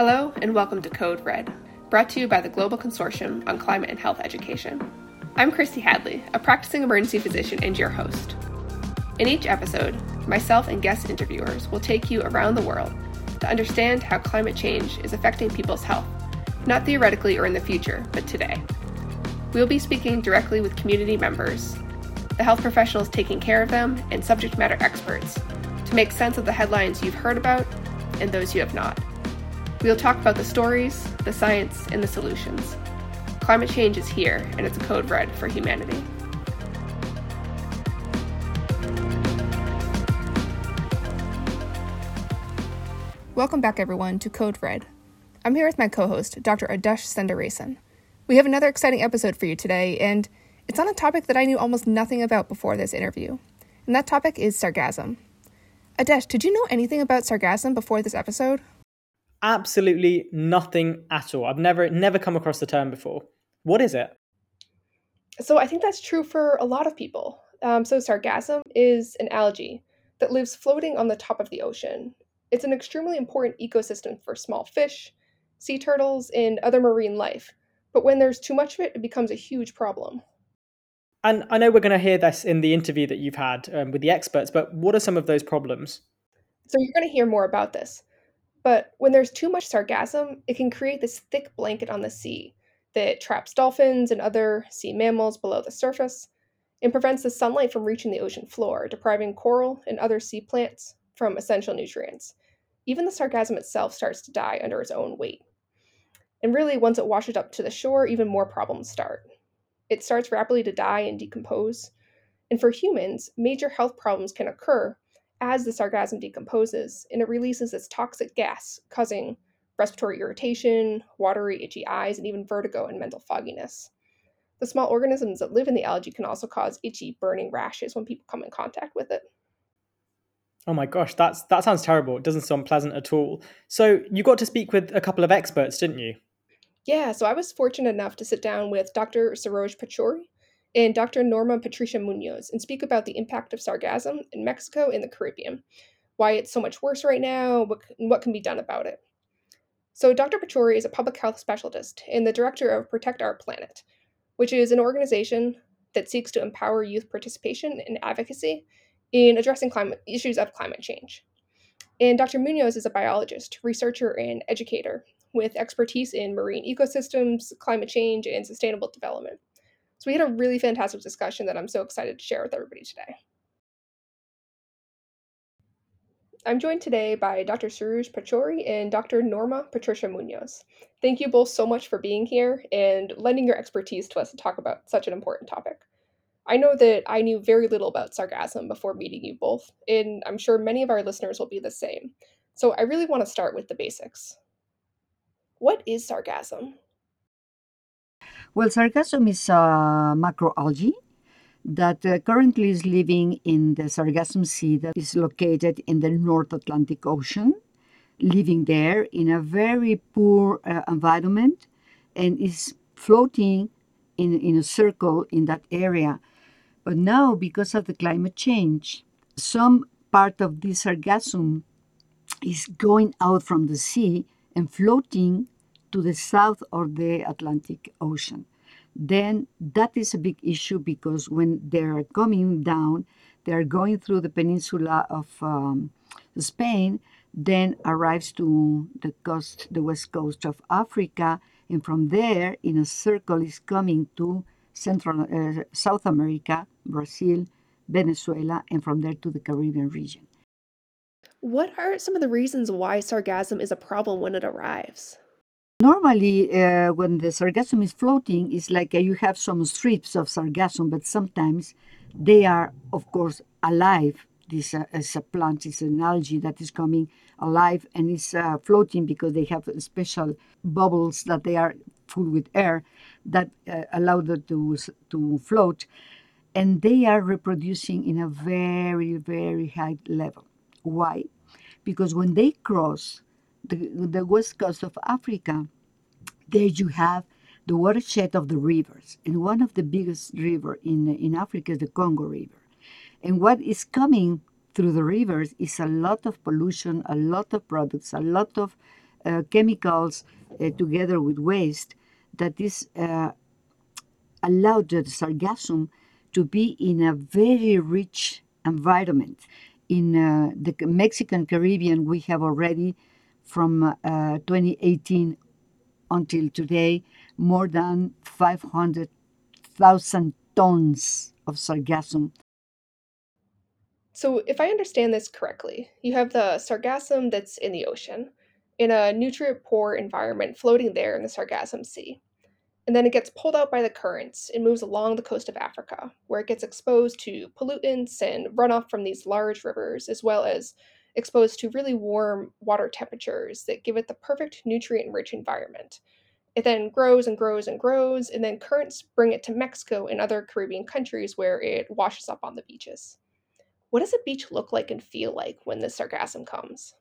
Hello, and welcome to Code Red, brought to you by the Global Consortium on Climate and Health Education. I'm Kristie Hadley, a practicing emergency physician and your host. In each episode, myself and guest interviewers will take you around the world to understand how climate change is affecting people's health, not theoretically or in the future, but today. We'll be speaking directly with community members, the health professionals taking care of them, and subject matter experts to make sense of the headlines you've heard about and those you have not. We'll talk about the stories, the science, and the solutions. Climate change is here, and it's a code red for humanity. Welcome back, everyone, to Code Red. I'm here with my co host, Dr. Adesh Sundaresan. We have another exciting episode for you today, and it's on a topic that I knew almost nothing about before this interview. And that topic is sargassum. Adesh, did you know anything about sargassum before this episode? Absolutely nothing at all. I've never never come across the term before. What is it? So I think that's true for a lot of people. Um, so sargassum is an algae that lives floating on the top of the ocean. It's an extremely important ecosystem for small fish, sea turtles, and other marine life. But when there's too much of it, it becomes a huge problem. And I know we're going to hear this in the interview that you've had um, with the experts, but what are some of those problems? So you're going to hear more about this. But when there's too much sargassum, it can create this thick blanket on the sea that traps dolphins and other sea mammals below the surface and prevents the sunlight from reaching the ocean floor, depriving coral and other sea plants from essential nutrients. Even the sargassum itself starts to die under its own weight. And really, once it washes up to the shore, even more problems start. It starts rapidly to die and decompose. And for humans, major health problems can occur as the sargassum decomposes, and it releases its toxic gas, causing respiratory irritation, watery, itchy eyes, and even vertigo and mental fogginess. The small organisms that live in the algae can also cause itchy, burning rashes when people come in contact with it. Oh my gosh, that's that sounds terrible. It doesn't sound pleasant at all. So you got to speak with a couple of experts, didn't you? Yeah, so I was fortunate enough to sit down with Dr. Saroj Pachauri, and Dr. Norma Patricia Munoz and speak about the impact of sargassum in Mexico and the Caribbean, why it's so much worse right now, what, what can be done about it. So, Dr. Pachauri is a public health specialist and the director of Protect Our Planet, which is an organization that seeks to empower youth participation and advocacy in addressing climate issues of climate change. And Dr. Munoz is a biologist, researcher, and educator with expertise in marine ecosystems, climate change, and sustainable development. So we had a really fantastic discussion that I'm so excited to share with everybody today. I'm joined today by Dr. Saroj Pachauri and Dr. Norma Patricia Munoz. Thank you both so much for being here and lending your expertise to us to talk about such an important topic. I know that I knew very little about sargassum before meeting you both, and I'm sure many of our listeners will be the same. So I really want to start with the basics. What is sargassum? Well, sargassum is a macroalgae that uh, currently is living in the Sargassum Sea that is located in the North Atlantic Ocean, living there in a very poor uh, environment and is floating in, in a circle in that area. But now, because of the climate change, some part of this sargassum is going out from the sea and floating to the south of the Atlantic Ocean. Then that is a big issue because when they're coming down, they're going through the peninsula of um, Spain, then arrives to the coast, the west coast of Africa, and from there, in a circle, is coming to Central uh, South America, Brazil, Venezuela, and from there to the Caribbean region. What are some of the reasons why sargassum is a problem when it arrives? Normally, uh, when the sargassum is floating, it's like uh, you have some strips of sargassum, but sometimes they are, of course, alive. This uh, is a plant, it's an algae that is coming alive and is uh, floating because they have special bubbles that they are full with air that uh, allow them to, to float. And they are reproducing in a very, very high level. Why? Because when they cross the, the west coast of Africa, there you have the watershed of the rivers. And one of the biggest river in, in Africa is the Congo River. And what is coming through the rivers is a lot of pollution, a lot of products, a lot of uh, chemicals uh, together with waste that is uh, allowed the sargassum to be in a very rich environment. In uh, the Mexican Caribbean, we have already from uh, 2018 until today more than 500,000 tons of sargassum. So, if I understand this correctly, you have the sargassum that's in the ocean, in a nutrient poor environment floating there in the Sargassum Sea. And then it gets pulled out by the currents and moves along the coast of Africa, where it gets exposed to pollutants and runoff from these large rivers, as well as exposed to really warm water temperatures that give it the perfect nutrient rich environment. It then grows and grows and grows, and then currents bring it to Mexico and other Caribbean countries where it washes up on the beaches. What does a beach look like and feel like when the sargassum comes?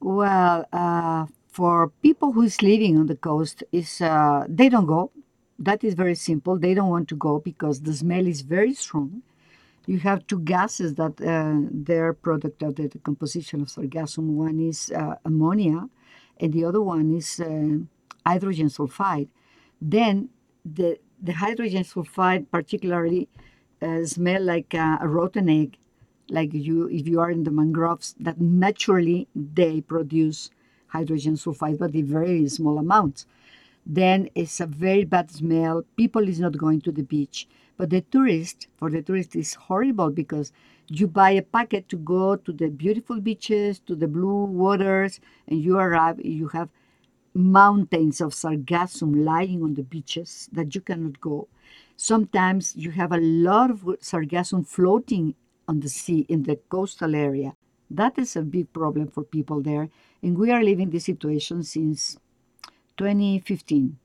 Well, uh, for people who's living on the coast, is uh, they don't go. That is very simple. They don't want to go because the smell is very strong. You have two gases that uh, they're product of the decomposition of sargassum. One is uh, ammonia, and the other one is uh, hydrogen sulfide. Then the the hydrogen sulfide particularly uh, smell like a rotten egg like you if you are in the mangroves that naturally they produce hydrogen sulfide but in very small amounts then it's a very bad smell people is not going to the beach but the tourist for the tourist is horrible because you buy a packet to go to the beautiful beaches to the blue waters and you arrive you have mountains of sargassum lying on the beaches that you cannot go sometimes you have a lot of sargassum floating on the sea in the coastal area. That is a big problem for people there. And we are living this situation since 2015.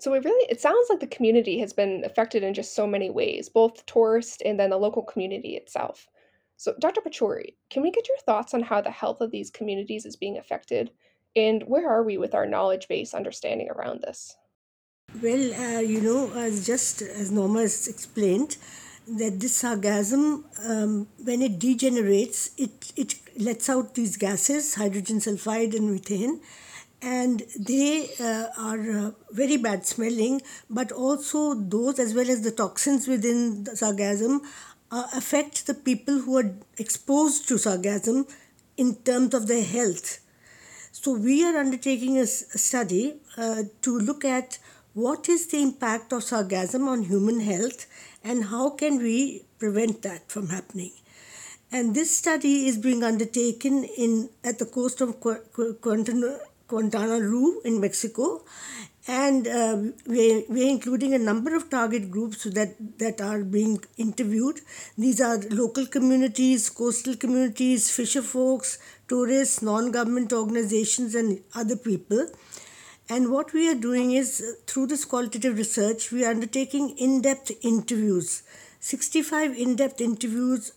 So it really it sounds like the community has been affected in just so many ways, both tourist and then the local community itself. So Dr. Pachauri, can we get your thoughts on how the health of these communities is being affected and where are we with our knowledge base understanding around this? Well, uh, you know, as just as Norma has explained, that this sargassum, um, when it degenerates, it, it lets out these gases, hydrogen sulfide and methane, and they uh, are uh, very bad smelling, but also those, as well as the toxins within the sargassum, uh, affect the people who are exposed to sargassum in terms of their health. So, we are undertaking a, study uh, to look at what is the impact of sargassum on human health and how can we prevent that from happening. And this study is being undertaken in at the coast of Quintana Roo in Mexico, and uh, we're, we're including a number of target groups that, that are being interviewed. These are local communities, coastal communities, fisher folks, tourists, non government organizations, and other people. And what we are doing is uh, through this qualitative research, we are undertaking in depth interviews. 65 in depth interviews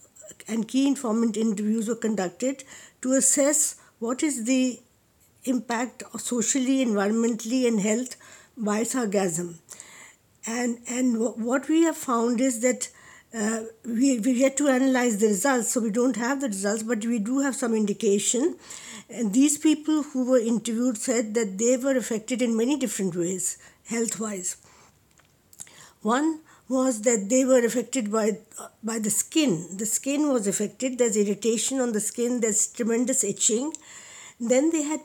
and key informant interviews were conducted to assess what is the impact socially, environmentally, and health by sargassum. And, and what we have found is that uh, we, we yet to analyze the results, so we don't have the results, but we do have some indication and these people who were interviewed said that they were affected in many different ways, health wise. One was that they were affected by, by the skin. The skin was affected, there's irritation on the skin, there's tremendous itching. Then they had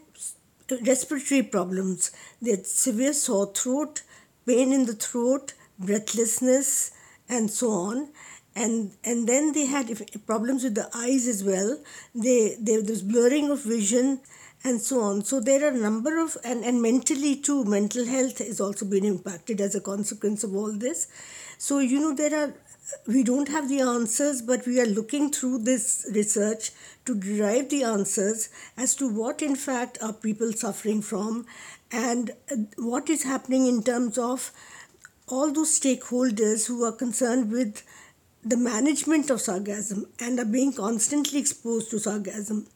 respiratory problems, they had severe sore throat, pain in the throat, breathlessness, and so on. And and then they had problems with the eyes as well. They they, there was blurring of vision and so on. So there are a number of and, and mentally too mental health has also been impacted as a consequence of all this. So you know there are we don't have the answers but we are looking through this research to derive the answers as to what in fact are people suffering from and what is happening in terms of all those stakeholders who are concerned with the management of sargassum and are being constantly exposed to sargassum.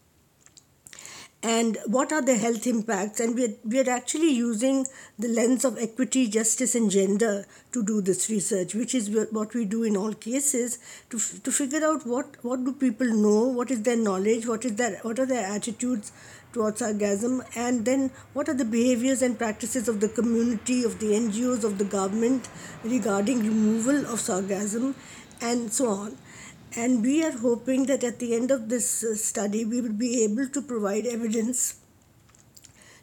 And what are the health impacts? And we're, we're actually using the lens of equity justice and gender to do this research which is what we do in all cases to, to figure out what, what do people know what is their knowledge what is their what are their attitudes towards sargassum and then what are the behaviors and practices of the community of the ngos of the government regarding removal of sargassum and so on and we are hoping that at the end of this uh, study, we will be able to provide evidence,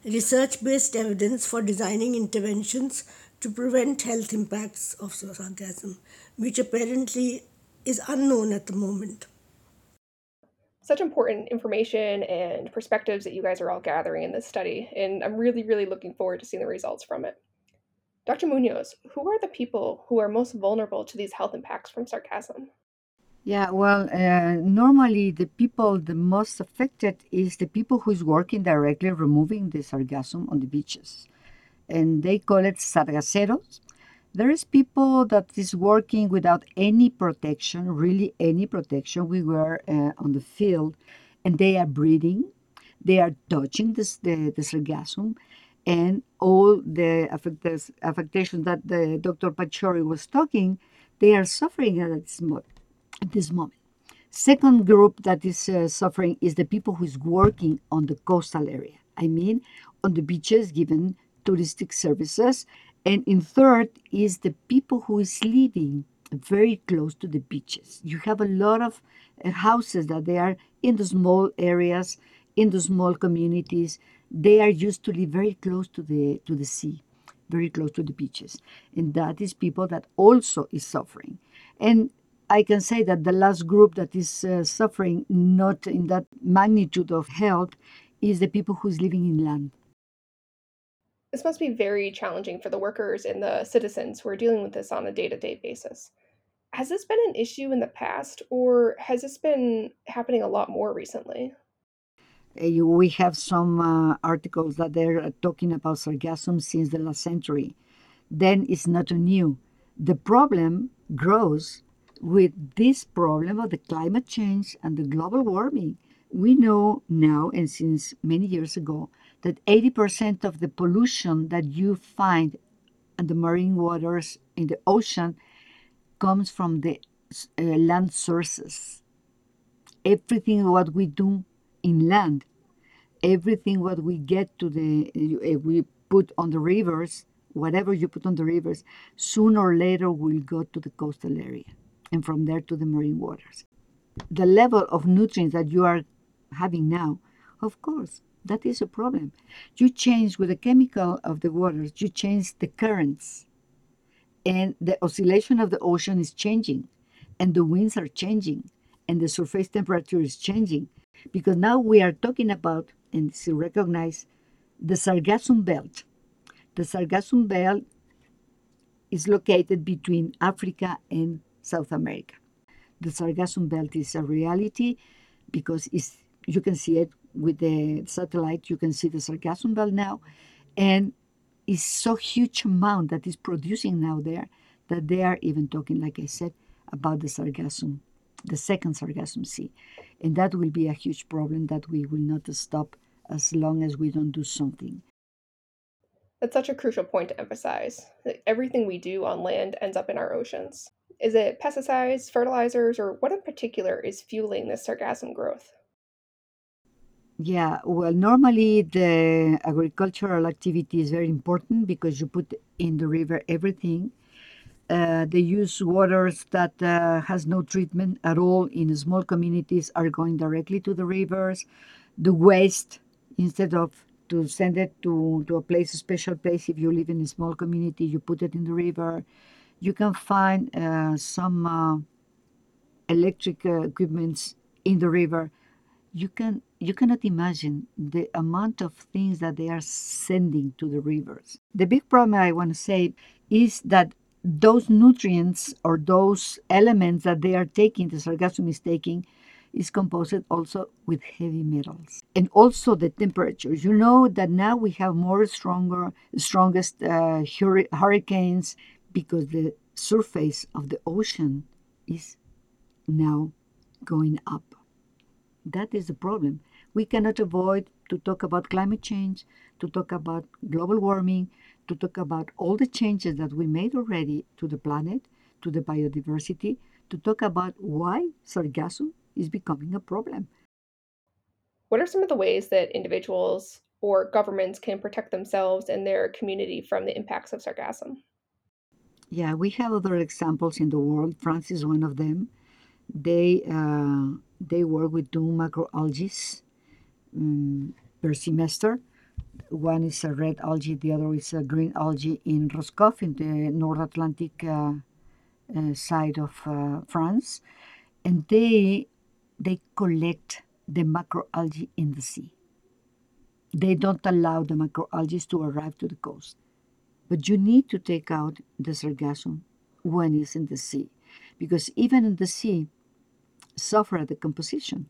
research based evidence for designing interventions to prevent health impacts of sargassum, which apparently is unknown at the moment. Such important information and perspectives that you guys are all gathering in this study, and I'm really, really looking forward to seeing the results from it. Dr. Munoz, who are the people who are most vulnerable to these health impacts from sargassum? Yeah, well, uh, normally the people the most affected is the people who is working directly removing the sargassum on the beaches, and they call it sargaceros. There is people that is working without any protection, really any protection. We were uh, on the field, and they are breathing, they are touching this, the the sargassum, and all the affectations that the Dr. Pachauri was talking, they are suffering at this moment at this moment. Second group that is uh, suffering is the people who is working on the coastal area. I mean, on the beaches, given touristic services. And in third is the people who is living very close to the beaches. You have a lot of uh, houses that they are in the small areas, in the small communities. They are used to live very close to the to the sea, very close to the beaches, and that is people that also is suffering. And I can say that the last group that is uh, suffering not in that magnitude of health is the people who's living inland. This must be very challenging for the workers and the citizens who are dealing with this on a day-to-day basis. Has this been an issue in the past or has this been happening a lot more recently? Uh, we have some uh, articles that they're talking about sargassum since the last century. Then it's not new. The problem grows with this problem of the climate change and the global warming. We know now, and since many years ago, that 80% of the pollution that you find in the marine waters in the ocean comes from the uh, land sources. Everything what we do in land, everything what we get to the, uh, we put on the rivers, whatever you put on the rivers, sooner or later will go to the coastal area and from there to the marine waters. The level of nutrients that you are having now, of course, that is a problem. You change with the chemical of the waters, you change the currents, and the oscillation of the ocean is changing, and the winds are changing, and the surface temperature is changing. Because now we are talking about, and to recognize, the Sargassum Belt. The Sargassum Belt is located between Africa and South America. The Sargassum Belt is a reality because it's, you can see it with the satellite. You can see the Sargassum Belt now, and it's so huge amount that is producing now there that they are even talking, like I said, about the Sargassum, the second Sargassum Sea, and that will be a huge problem that we will not stop as long as we don't do something. That's such a crucial point to emphasize. That everything we do on land ends up in our oceans. Is it pesticides, fertilizers, or what in particular is fueling this sargassum growth? Yeah, well, normally the agricultural activity is very important because you put in the river everything. Uh, they use waters that uh, has no treatment at all in small communities are going directly to the rivers. The waste, instead of to send it to, to a place, a special place, if you live in a small community, you put it in the river you can find uh, some uh, electric uh, equipments in the river. You can you cannot imagine the amount of things that they are sending to the rivers. The big problem I want to say is that those nutrients or those elements that they are taking, the sargassum is taking, is composed also with heavy metals and also the temperatures. You know that now we have more stronger, strongest uh, hurricanes because the surface of the ocean is now going up. That is the problem. We cannot avoid to talk about climate change, to talk about global warming, to talk about all the changes that we made already to the planet, to the biodiversity, to talk about why sargassum is becoming a problem. What are some of the ways that individuals or governments can protect themselves and their community from the impacts of sargassum? Yeah, we have other examples in the world. France is one of them. They uh, they work with two macroalgae um, per semester. One is a red algae, the other is a green algae in Roscoff, in the North Atlantic uh, uh, side of uh, France, and they they collect the macroalgae in the sea. They don't allow the macroalgae to arrive to the coast. But you need to take out the sargassum when it's in the sea, because even in the sea, suffer decomposition.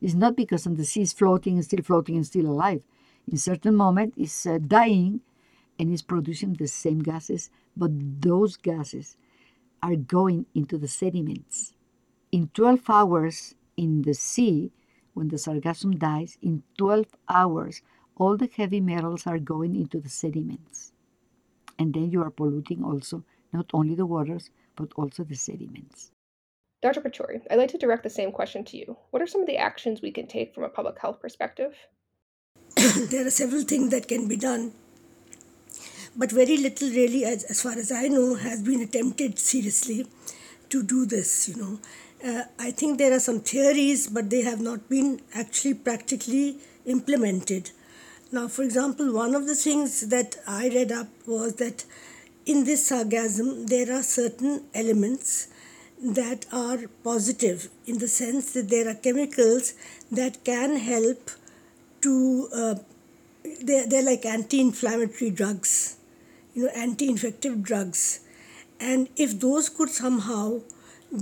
It's not because in the sea is floating and still floating and still alive. In certain moment, it's uh, dying and it's producing the same gases, but those gases are going into the sediments. In 12 hours in the sea, when the sargassum dies, in 12 hours, all the heavy metals are going into the sediments. And then you are polluting also not only the waters, but also the sediments. Dr. Pachauri, I'd like to direct the same question to you. What are some of the actions we can take from a public health perspective? there are several things that can be done, but very little, really, as, as far as I know, has been attempted seriously to do this. You know, uh, I think there are some theories, but they have not been actually practically implemented. Now, for example, one of the things that I read up was that in this sargassum there are certain elements that are positive in the sense that there are chemicals that can help to uh, they're, they're like anti-inflammatory drugs you know anti-infective drugs and if those could somehow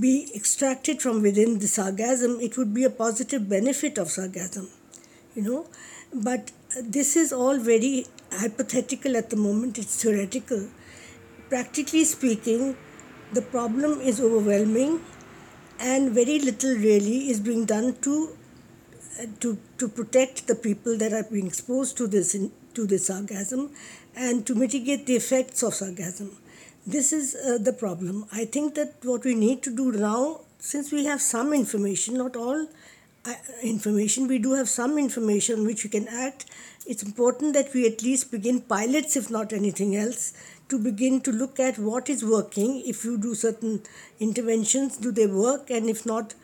be extracted from within the sargassum it would be a positive benefit of sargassum you know. But this is all very hypothetical at the moment it's theoretical. Practically speaking the problem is overwhelming and very little really is being done to to to protect the people that are being exposed to this to this sargassum and to mitigate the effects of sargassum this is uh, the problem i think that what we need to do now since we have some information not all uh, information we do have some information which we can act it's important that we at least begin pilots if not anything else to begin to look at what is working. If you do certain interventions, do they work? And if not,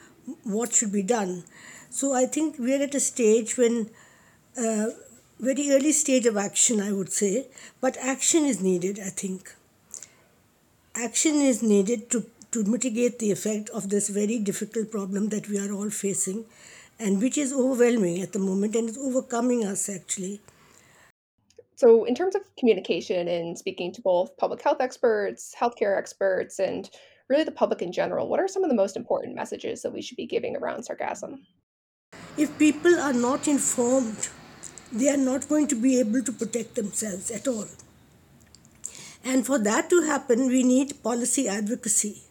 what should be done? So I think we're at a stage when, uh, very early stage of action, I would say, but action is needed, I think. Action is needed to, to mitigate the effect of this very difficult problem that we are all facing and which is overwhelming at the moment and is overcoming us actually. So, in terms of communication and speaking to both public health experts, healthcare experts, and really the public in general, what are some of the most important messages that we should be giving around sargassum? If people are not informed, they are not going to be able to protect themselves at all. And for that to happen, we need policy advocacy.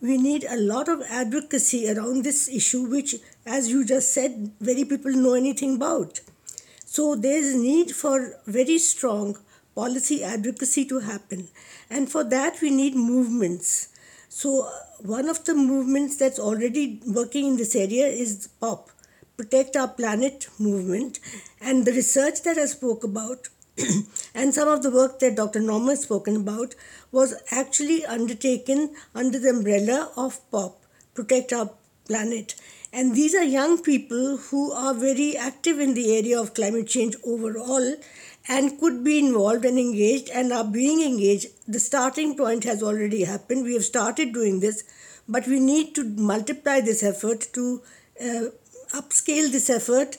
We need a lot of advocacy around this issue, which, as you just said, very people know anything about. So there is need for very strong policy advocacy to happen. And for that, we need movements. So, uh, one of the movements that's already working in this area is POP, Protect Our Planet movement. And the research that I spoke about and some of the work that Dr. Norma has spoken about was actually undertaken under the umbrella of POP, Protect Our Planet. And these are young people who are very active in the area of climate change overall and could be involved and engaged and are being engaged. The starting point has already happened. We have started doing this, but we need to multiply this effort to uh, upscale this effort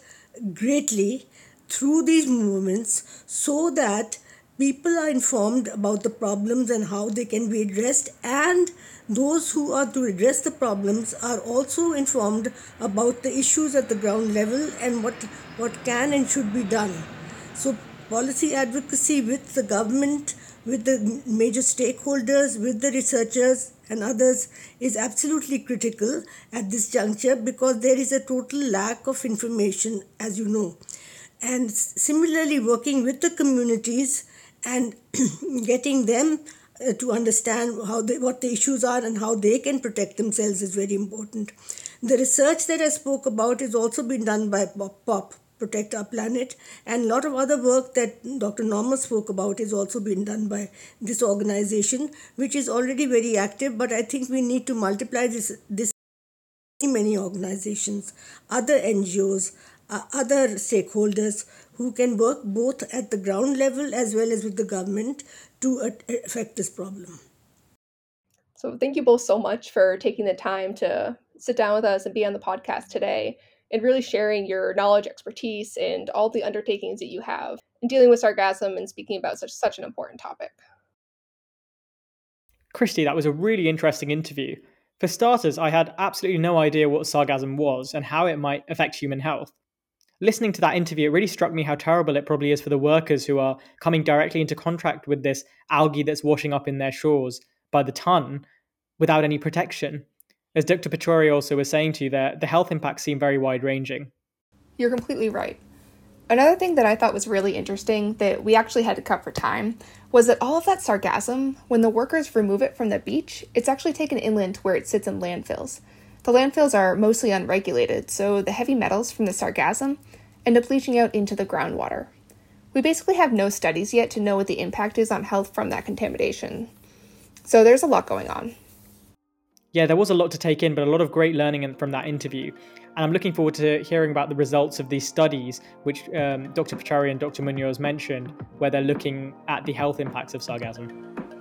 greatly through these movements so that people are informed about the problems and how they can be addressed. And those who are to address the problems are also informed about the issues at the ground level and what what can and should be done. So policy advocacy with the government with the major stakeholders with the researchers and others is absolutely critical at this juncture because there is a total lack of information as you know and similarly working with the communities and getting them uh, to understand how they, what the issues are and how they can protect themselves is very important. The research that I spoke about is also been done by POP, Protect Our Planet, and a lot of other work that Dr. Norma spoke about is also being done by this organization, which is already very active. But I think we need to multiply this this many organizations, other NGOs, other stakeholders who can work both at the ground level as well as with the government to affect this problem. So, thank you both so much for taking the time to sit down with us and be on the podcast today and really sharing your knowledge, expertise, and all the undertakings that you have in dealing with sargassum and speaking about such such an important topic. Kristie, that was a really interesting interview. For starters, I had absolutely no idea what sargassum was and how it might affect human health listening to that interview, it really struck me how terrible it probably is for the workers who are coming directly into contact with this algae that's washing up in their shores by the ton without any protection. As Dr. Pachauri also was saying to you there, the health impacts seem very wide ranging. You're completely right. Another thing that I thought was really interesting that we actually had to cut for time was that all of that sargassum, when the workers remove it from the beach, it's actually taken inland where it sits in landfills. The landfills are mostly unregulated, so the heavy metals from the sargassum end up leaching out into the groundwater. We basically have no studies yet to know what the impact is on health from that contamination. So there's a lot going on. Yeah, there was a lot to take in, but a lot of great learning from that interview. And I'm looking forward to hearing about the results of these studies, which um, Dr. Pachauri and Dr. Munoz mentioned, where they're looking at the health impacts of sargassum.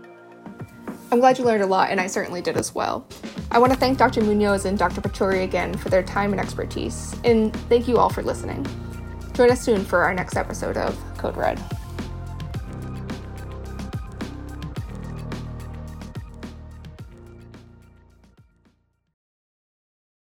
I'm glad you learned a lot, and I certainly did as well. I want to thank Dr. Munoz and Dr. Pachauri again for their time and expertise, and thank you all for listening. Join us soon for our next episode of Code Red.